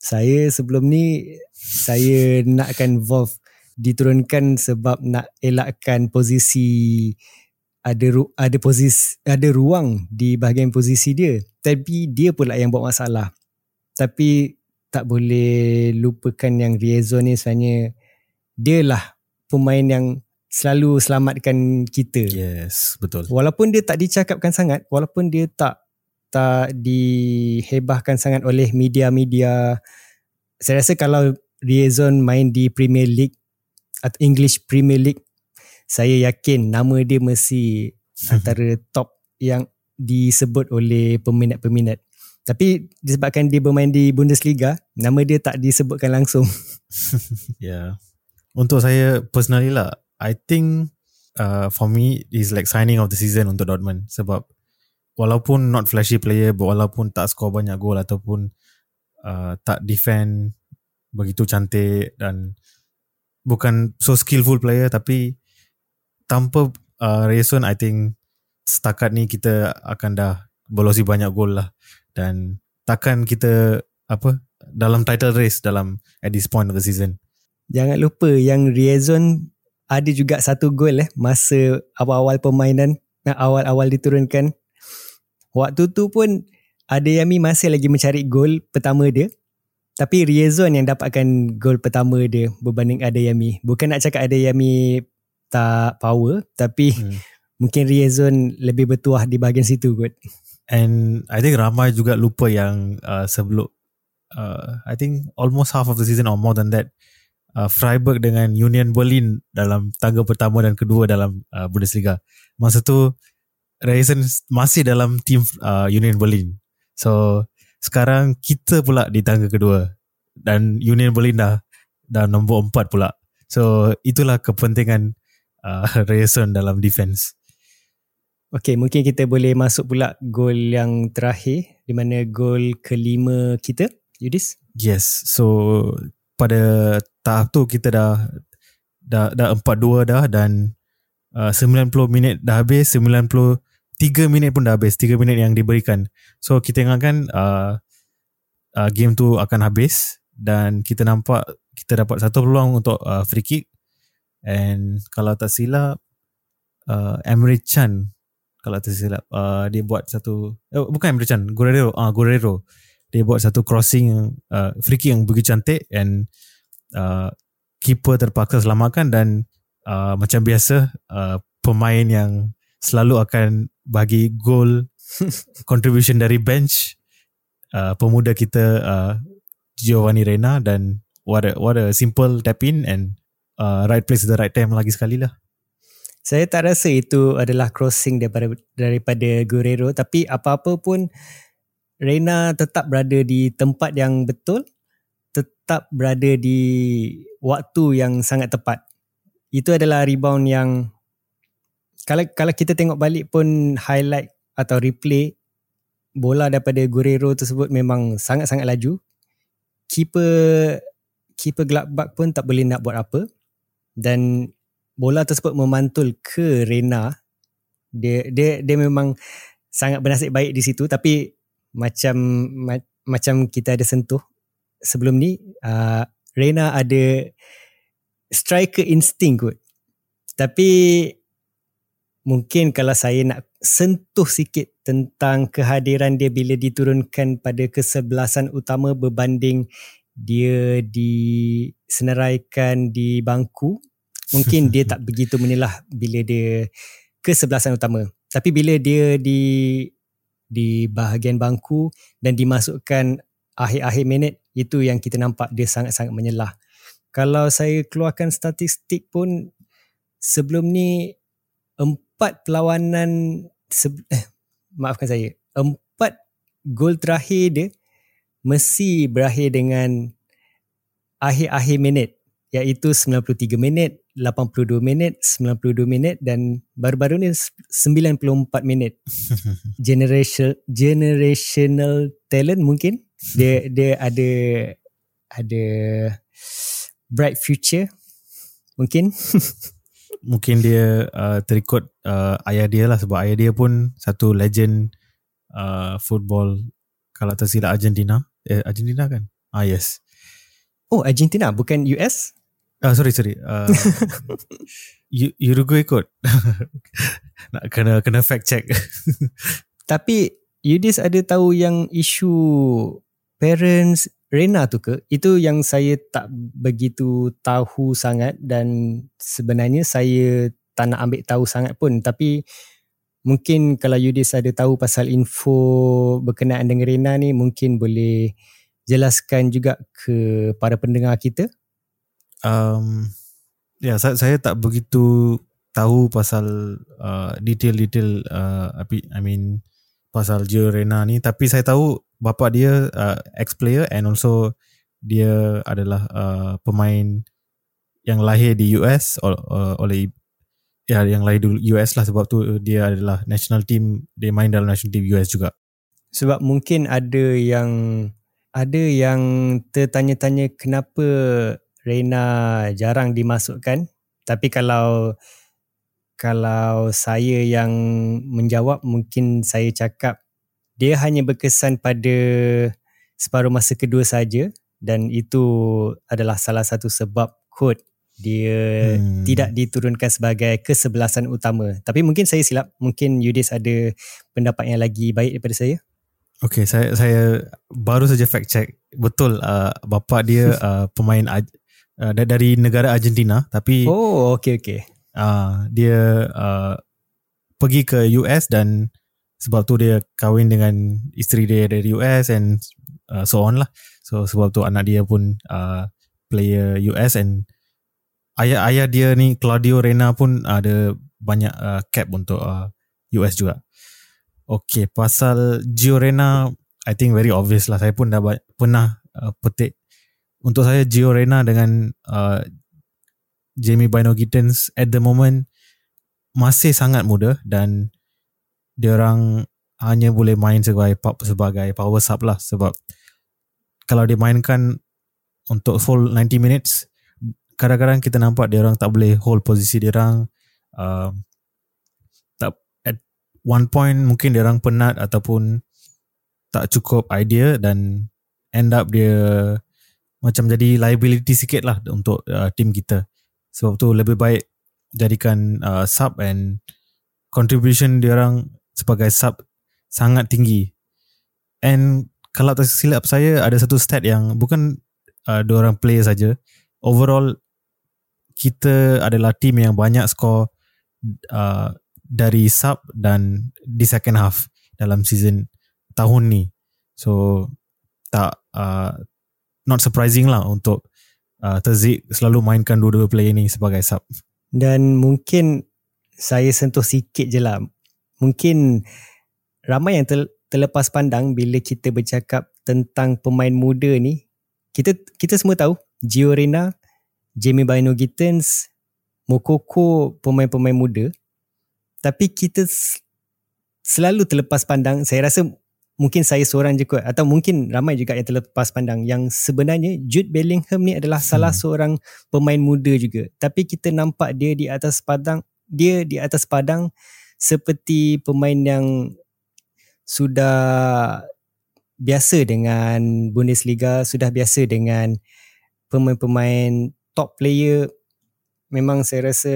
saya sebelum ni saya nakkan Wolf diturunkan sebab nak elakkan posisi ada ru, ada posisi ada ruang di bahagian posisi dia tapi dia pula yang buat masalah tapi tak boleh lupakan yang Riazon ni sebenarnya dia lah pemain yang selalu selamatkan kita. Yes, betul. Walaupun dia tak dicakapkan sangat, walaupun dia tak tak dihebahkan sangat oleh media-media. Saya rasa kalau Riazon main di Premier League atau English Premier League, saya yakin nama dia mesti antara top yang disebut oleh peminat-peminat. Tapi disebabkan dia bermain di Bundesliga, nama dia tak disebutkan langsung. yeah. Untuk saya personally lah, I think uh, for me is like signing of the season untuk Dortmund sebab walaupun not flashy player, walaupun tak score banyak gol ataupun uh, tak defend begitu cantik dan bukan so skillful player tapi tanpa uh, Rayson I think setakat ni kita akan dah bolosi banyak gol lah dan takkan kita apa dalam title race dalam at this point of the season. Jangan lupa yang Riazon ada juga satu gol eh masa awal-awal permainan awal-awal diturunkan. Waktu tu pun Adeyemi masih lagi mencari gol pertama dia. Tapi Riazon yang dapatkan gol pertama dia berbanding Adeyemi. Bukan nak cakap Adeyemi tak power tapi hmm. mungkin Riazon lebih bertuah di bahagian situ kot. And I think ramai juga lupa yang uh, sebelum uh, I think almost half of the season or more than that uh, Freiburg dengan Union Berlin dalam tangga pertama dan kedua dalam uh, Bundesliga. Masa tu Reisen masih dalam team uh, Union Berlin. So sekarang kita pula di tangga kedua dan Union Berlin dah dah nombor empat pula. So itulah kepentingan uh, Reisen dalam defense. Okay, mungkin kita boleh masuk pula gol yang terakhir di mana gol kelima kita, Yudis. Yes, so pada tahap tu kita dah dah dah 4-2 dah dan uh, 90 minit dah habis, 93 minit pun dah habis, 3 minit yang diberikan. So kita ingatkan uh, uh, game tu akan habis dan kita nampak kita dapat satu peluang untuk uh, free kick and kalau tak silap uh, Emre Chan kalau tak silap uh, dia buat satu uh, bukan Emre Chan Guerrero ah uh, Guerrero. Dia buat satu crossing uh, free kick yang begitu cantik and uh, keeper terpaksa selamatkan dan uh, macam biasa uh, pemain yang selalu akan bagi gol contribution dari bench uh, pemuda kita uh, Giovanni Reina dan what a, what a simple tap in and uh, right place the right time lagi sekali lah. Saya tak rasa itu adalah crossing daripada daripada Guerrero tapi apa-apa pun Reina tetap berada di tempat yang betul tetap berada di waktu yang sangat tepat. Itu adalah rebound yang kalau kalau kita tengok balik pun highlight atau replay bola daripada Guerrero tersebut memang sangat-sangat laju keeper keeper Gladbach pun tak boleh nak buat apa dan bola tersebut memantul ke Rena dia dia dia memang sangat bernasib baik di situ. Tapi macam ma, macam kita ada sentuh sebelum ni uh, Rena ada striker instinct kot. Tapi mungkin kalau saya nak sentuh sikit tentang kehadiran dia bila diturunkan pada kesebelasan utama berbanding dia diseneraikan di bangku mungkin dia tak begitu menilah bila dia kesebelasan utama. Tapi bila dia di di bahagian bangku dan dimasukkan akhir-akhir minit itu yang kita nampak dia sangat-sangat menyelah kalau saya keluarkan statistik pun sebelum ni empat perlawanan eh, maafkan saya empat gol terakhir dia mesti berakhir dengan akhir-akhir minit iaitu 93 minit 82 minit 92 minit dan baru-baru ni 94 minit. Generation generational talent mungkin. Dia dia ada ada bright future mungkin. Mungkin dia uh, terikut uh, ayah dia lah sebab ayah dia pun satu legend uh, football kalau tersilap Argentina eh, Argentina kan? Ah yes. Oh Argentina bukan US ah sorry sorry. Uh, Uruguay kot. Nak kena kena fact check. Tapi Yudis ada tahu yang isu parents Rena tu ke? Itu yang saya tak begitu tahu sangat dan sebenarnya saya tak nak ambil tahu sangat pun. Tapi mungkin kalau Yudis ada tahu pasal info berkenaan dengan Rena ni mungkin boleh jelaskan juga ke para pendengar kita? Um, ya saya, saya tak begitu tahu pasal uh, detail-detail uh, I mean pasal Gio Rena ni. Tapi saya tahu bapa dia uh, ex player and also dia adalah uh, pemain yang lahir di US uh, oleh ya yang lahir di US lah sebab tu dia adalah national team dia main dalam national team US juga. Sebab mungkin ada yang ada yang tertanya-tanya kenapa Reina jarang dimasukkan. Tapi kalau kalau saya yang menjawab mungkin saya cakap dia hanya berkesan pada separuh masa kedua saja. Dan itu adalah salah satu sebab kod dia hmm. tidak diturunkan sebagai kesebelasan utama. Tapi mungkin saya silap, mungkin Yudis ada pendapat yang lagi baik daripada saya. Okay, saya saya baru saja fact check. Betul uh, bapa dia uh, pemain uh, dari negara Argentina tapi Oh, okay okay. Uh, dia uh, pergi ke US dan sebab tu dia kahwin dengan isteri dia dari US and uh, so on lah. So sebab tu anak dia pun uh, player US and ayah-ayah dia ni Claudio Reyna pun ada banyak uh, cap untuk uh, US juga. Okay, pasal Gio Reyna I think very obvious lah. Saya pun dah pernah uh, petik untuk saya Gio Reyna dengan uh, Jamie Bino Gittens at the moment masih sangat muda dan dia orang hanya boleh main sebagai sebagai power sub lah sebab kalau dia mainkan untuk full 90 minutes kadang-kadang kita nampak dia orang tak boleh hold posisi dia orang uh, tak at one point mungkin dia orang penat ataupun tak cukup idea dan end up dia macam jadi liability sikit lah untuk uh, team kita. Sebab tu lebih baik jadikan uh, sub and contribution dia orang sebagai sub sangat tinggi. And kalau tak silap saya ada satu stat yang bukan uh, dua orang player saja. Overall kita adalah team yang banyak skor uh, dari sub dan di second half dalam season tahun ni. So tak uh, not surprising lah untuk uh, Terzik selalu mainkan dua-dua player ni sebagai sub. Dan mungkin saya sentuh sikit je lah. Mungkin ramai yang terlepas pandang bila kita bercakap tentang pemain muda ni. Kita kita semua tahu Gio Reyna Jamie Bino Gittens, Mokoko pemain-pemain muda. Tapi kita selalu terlepas pandang, saya rasa mungkin saya seorang je kot atau mungkin ramai juga yang terlepas pandang yang sebenarnya Jude Bellingham ni adalah hmm. salah seorang pemain muda juga. Tapi kita nampak dia di atas padang, dia di atas padang seperti pemain yang sudah biasa dengan Bundesliga, sudah biasa dengan pemain-pemain top player memang saya rasa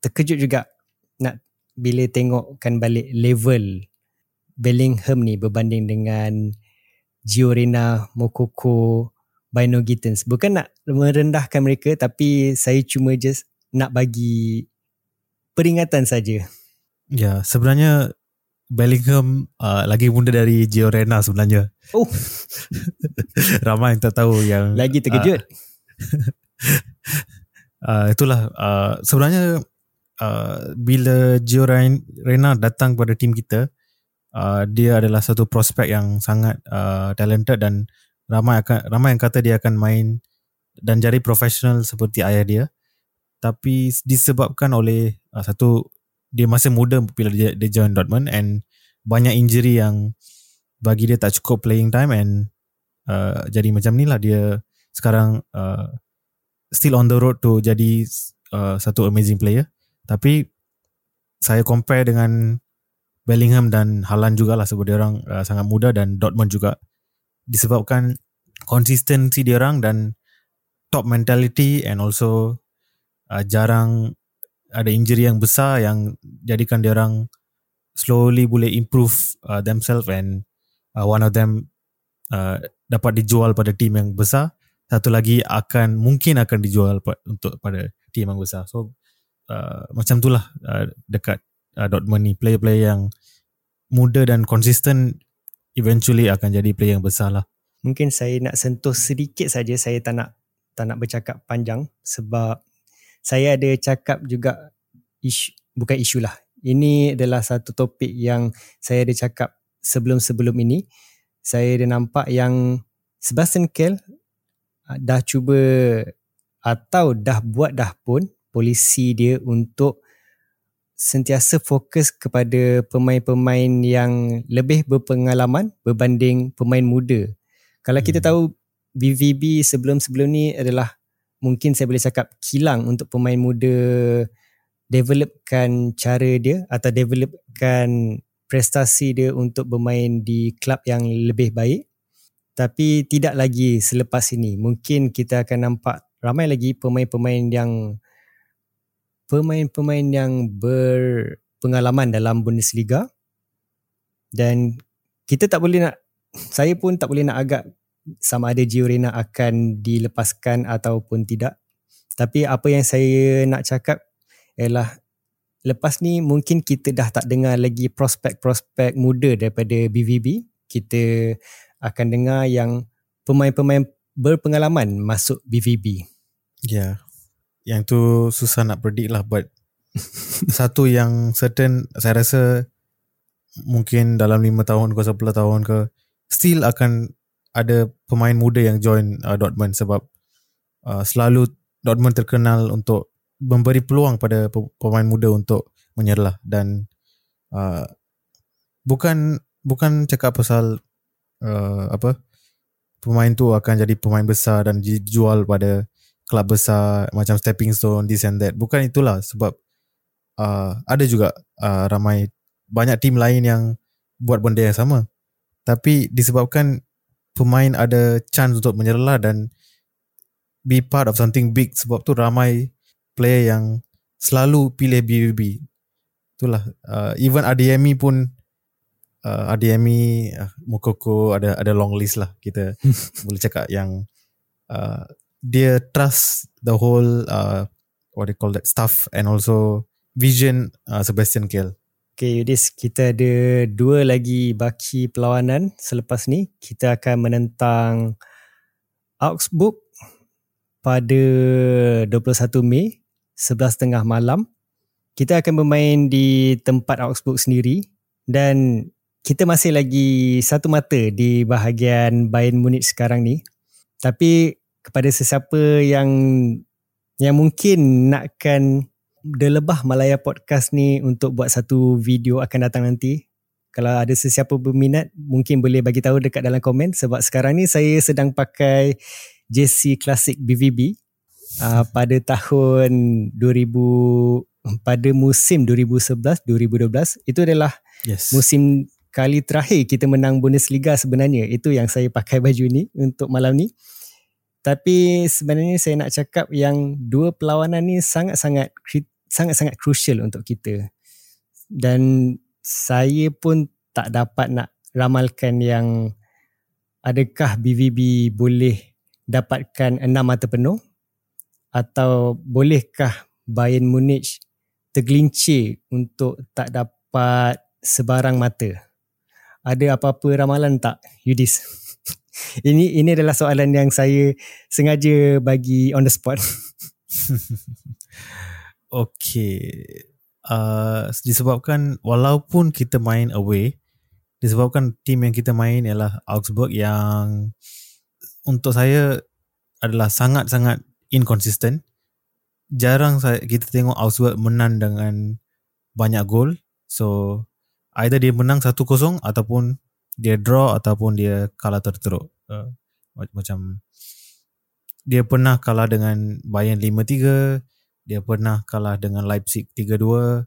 terkejut juga nak bila tengokkan balik level Bellingham ni berbanding dengan Gio Reyna, Mokoko, Bino Gittens. Bukan nak merendahkan mereka tapi saya cuma just nak bagi peringatan saja. Ya, sebenarnya Bellingham uh, lagi muda dari Gio Reyna sebenarnya. Oh. Ramai yang tak tahu yang lagi terkejut. Uh, uh, itulah. Uh, sebenarnya uh, bila Gio Reyna datang pada tim kita uh, dia adalah satu prospek yang sangat uh, talented dan ramai akan ramai yang kata dia akan main dan jadi profesional seperti ayah dia. Tapi disebabkan oleh uh, satu dia masih muda bila dia, dia join Dortmund and banyak injury yang bagi dia tak cukup playing time and uh, jadi macam ni lah dia sekarang uh, still on the road to jadi uh, satu amazing player. Tapi saya compare dengan Bellingham dan Haaland jugalah sebab dia orang uh, sangat muda dan Dortmund juga. Disebabkan konsistensi dia orang dan top mentality and also uh, jarang ada injury yang besar yang jadikan dia orang slowly boleh improve uh, themselves and uh, one of them uh, dapat dijual pada team yang besar satu lagi akan mungkin akan dijual untuk pada tim yang besar. So uh, macam itulah uh, dekat uh, Dortmund ni player-player yang muda dan konsisten eventually akan jadi player yang besar lah. Mungkin saya nak sentuh sedikit saja saya tak nak tak nak bercakap panjang sebab saya ada cakap juga isu, bukan isu lah. Ini adalah satu topik yang saya ada cakap sebelum-sebelum ini. Saya ada nampak yang Sebastian Kell dah cuba atau dah buat dah pun polisi dia untuk sentiasa fokus kepada pemain-pemain yang lebih berpengalaman berbanding pemain muda. Kalau hmm. kita tahu BVB sebelum-sebelum ni adalah mungkin saya boleh cakap kilang untuk pemain muda developkan cara dia atau developkan prestasi dia untuk bermain di klub yang lebih baik tapi tidak lagi selepas ini. Mungkin kita akan nampak ramai lagi pemain-pemain yang pemain-pemain yang berpengalaman dalam Bundesliga. Dan kita tak boleh nak saya pun tak boleh nak agak sama ada Gio Reyna akan dilepaskan ataupun tidak. Tapi apa yang saya nak cakap ialah lepas ni mungkin kita dah tak dengar lagi prospek-prospek muda daripada BVB kita akan dengar yang pemain-pemain berpengalaman masuk BVB. Ya. Yeah. Yang tu susah nak predict lah but satu yang certain saya rasa mungkin dalam 5 tahun ke 10 tahun ke still akan ada pemain muda yang join uh, Dortmund sebab uh, selalu Dortmund terkenal untuk memberi peluang pada pemain muda untuk menyerlah dan uh, bukan bukan cakap pasal uh, apa pemain tu akan jadi pemain besar dan dijual pada kelab besar macam stepping stone this and that bukan itulah sebab uh, ada juga uh, ramai banyak tim lain yang buat benda yang sama tapi disebabkan pemain ada chance untuk menyerlah dan be part of something big sebab tu ramai player yang selalu pilih BVB. Itulah uh, even ADMI pun uh, ADMI uh, Mokoko ada ada long list lah kita boleh cakap yang uh, dia trust the whole uh, what they call that staff and also vision uh, Sebastian Kehl. Okay Yudis, kita ada dua lagi baki perlawanan selepas ni. Kita akan menentang Augsburg pada 21 Mei 11.30 malam. Kita akan bermain di tempat Augsburg sendiri dan kita masih lagi satu mata di bahagian Bayern Munich sekarang ni. Tapi kepada sesiapa yang yang mungkin nakkan The Lebah Malaya Podcast ni untuk buat satu video akan datang nanti. Kalau ada sesiapa berminat, mungkin boleh bagi tahu dekat dalam komen sebab sekarang ni saya sedang pakai JC Classic BVB uh, pada tahun 2000 pada musim 2011-2012 itu adalah yes. musim kali terakhir kita menang Bundesliga sebenarnya. Itu yang saya pakai baju ni untuk malam ni. Tapi sebenarnya saya nak cakap yang dua perlawanan ni sangat-sangat sangat-sangat crucial untuk kita. Dan saya pun tak dapat nak ramalkan yang adakah BVB boleh dapatkan enam mata penuh? Atau bolehkah Bayern Munich tergelincir untuk tak dapat sebarang mata? Ada apa-apa ramalan tak Yudis? ini ini adalah soalan yang saya sengaja bagi on the spot. okay. Uh, disebabkan walaupun kita main away, disebabkan tim yang kita main ialah Augsburg yang untuk saya adalah sangat-sangat inconsistent. Jarang saya kita tengok Augsburg menang dengan banyak gol. So either dia menang 1-0 ataupun dia draw ataupun dia kalah terteruk. Uh, macam dia pernah kalah dengan Bayern 5-3, dia pernah kalah dengan Leipzig 3-2.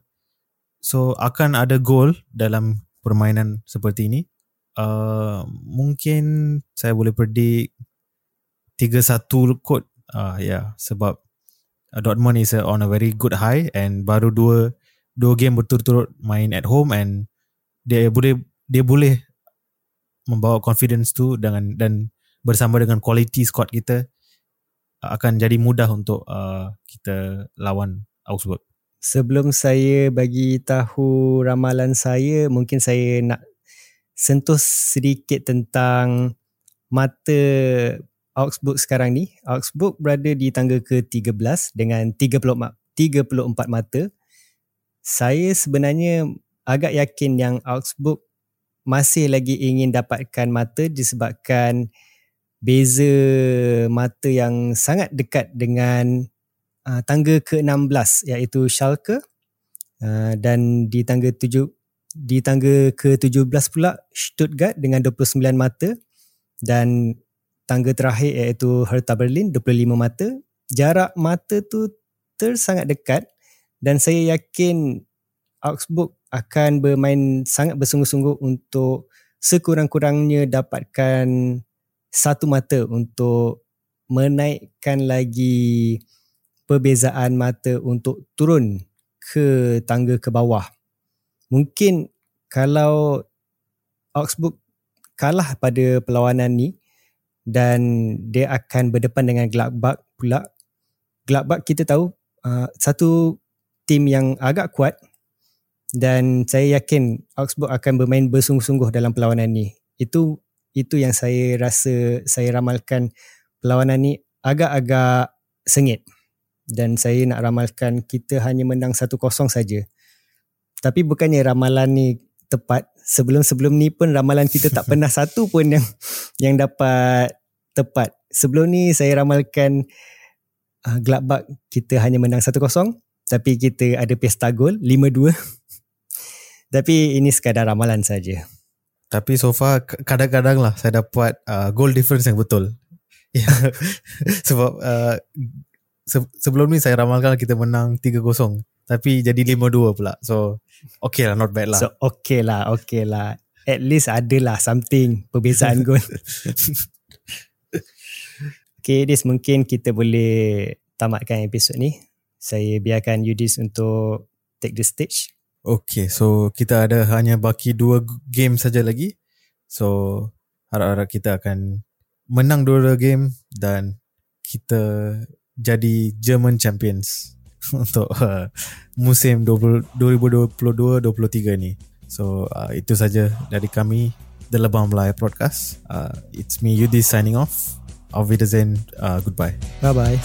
So akan ada gol dalam permainan seperti ini. Uh, mungkin saya boleh predict 3-1 kot uh, yeah sebab Dortmund is on a very good high and baru dua dua game berturut-turut main at home and dia boleh dia boleh membawa confidence tu dengan dan bersama dengan quality squad kita uh, akan jadi mudah untuk uh, kita lawan Augsburg. Sebelum saya bagi tahu ramalan saya, mungkin saya nak sentuh sedikit tentang mata Augsburg sekarang ni. Augsburg berada di tangga ke-13 dengan 34 mata. Saya sebenarnya agak yakin yang Augsburg masih lagi ingin dapatkan mata disebabkan beza mata yang sangat dekat dengan uh, tangga ke-16 iaitu Schalke. Uh, dan di tangga tujuh di tangga ke-17 pula Stuttgart dengan 29 mata. Dan tangga terakhir iaitu Hertha Berlin 25 mata. Jarak mata tu tersangat dekat. Dan saya yakin Augsburg akan bermain sangat bersungguh-sungguh untuk sekurang-kurangnya dapatkan satu mata untuk menaikkan lagi perbezaan mata untuk turun ke tangga ke bawah. Mungkin kalau Augsburg kalah pada perlawanan ni, dan dia akan berdepan dengan Gladbach pula. Gladbach kita tahu uh, satu tim yang agak kuat dan saya yakin Augsburg akan bermain bersungguh-sungguh dalam perlawanan ni. Itu itu yang saya rasa saya ramalkan perlawanan ni agak-agak sengit dan saya nak ramalkan kita hanya menang 1-0 saja. Tapi bukannya ramalan ni tepat. Sebelum-sebelum ni pun ramalan kita tak pernah satu pun yang yang dapat tepat. Sebelum ni saya ramalkan uh, Gladbach kita hanya menang 1-0 tapi kita ada pesta gol 5-2. Tapi ini sekadar ramalan saja. Tapi so far kadang-kadang lah saya dapat uh, goal difference yang betul. Sebab uh, se- sebelum ni saya ramalkan kita menang 3-0 tapi jadi 5-2 pula. So okay lah not bad lah. So okay lah, okay lah. at least adalah something perbezaan gol. okay, this mungkin kita boleh tamatkan episod ni. Saya biarkan Yudis untuk take the stage. Okay, so kita ada hanya baki dua game saja lagi. So harap-harap kita akan menang dua-dua game dan kita jadi German champions untuk uh, musim 2022-2023 ni. So uh, itu saja dari kami The Lebah Melaya Podcast. Uh, it's me Yudi signing off. Auf Wiedersehen. Uh, goodbye. Bye bye.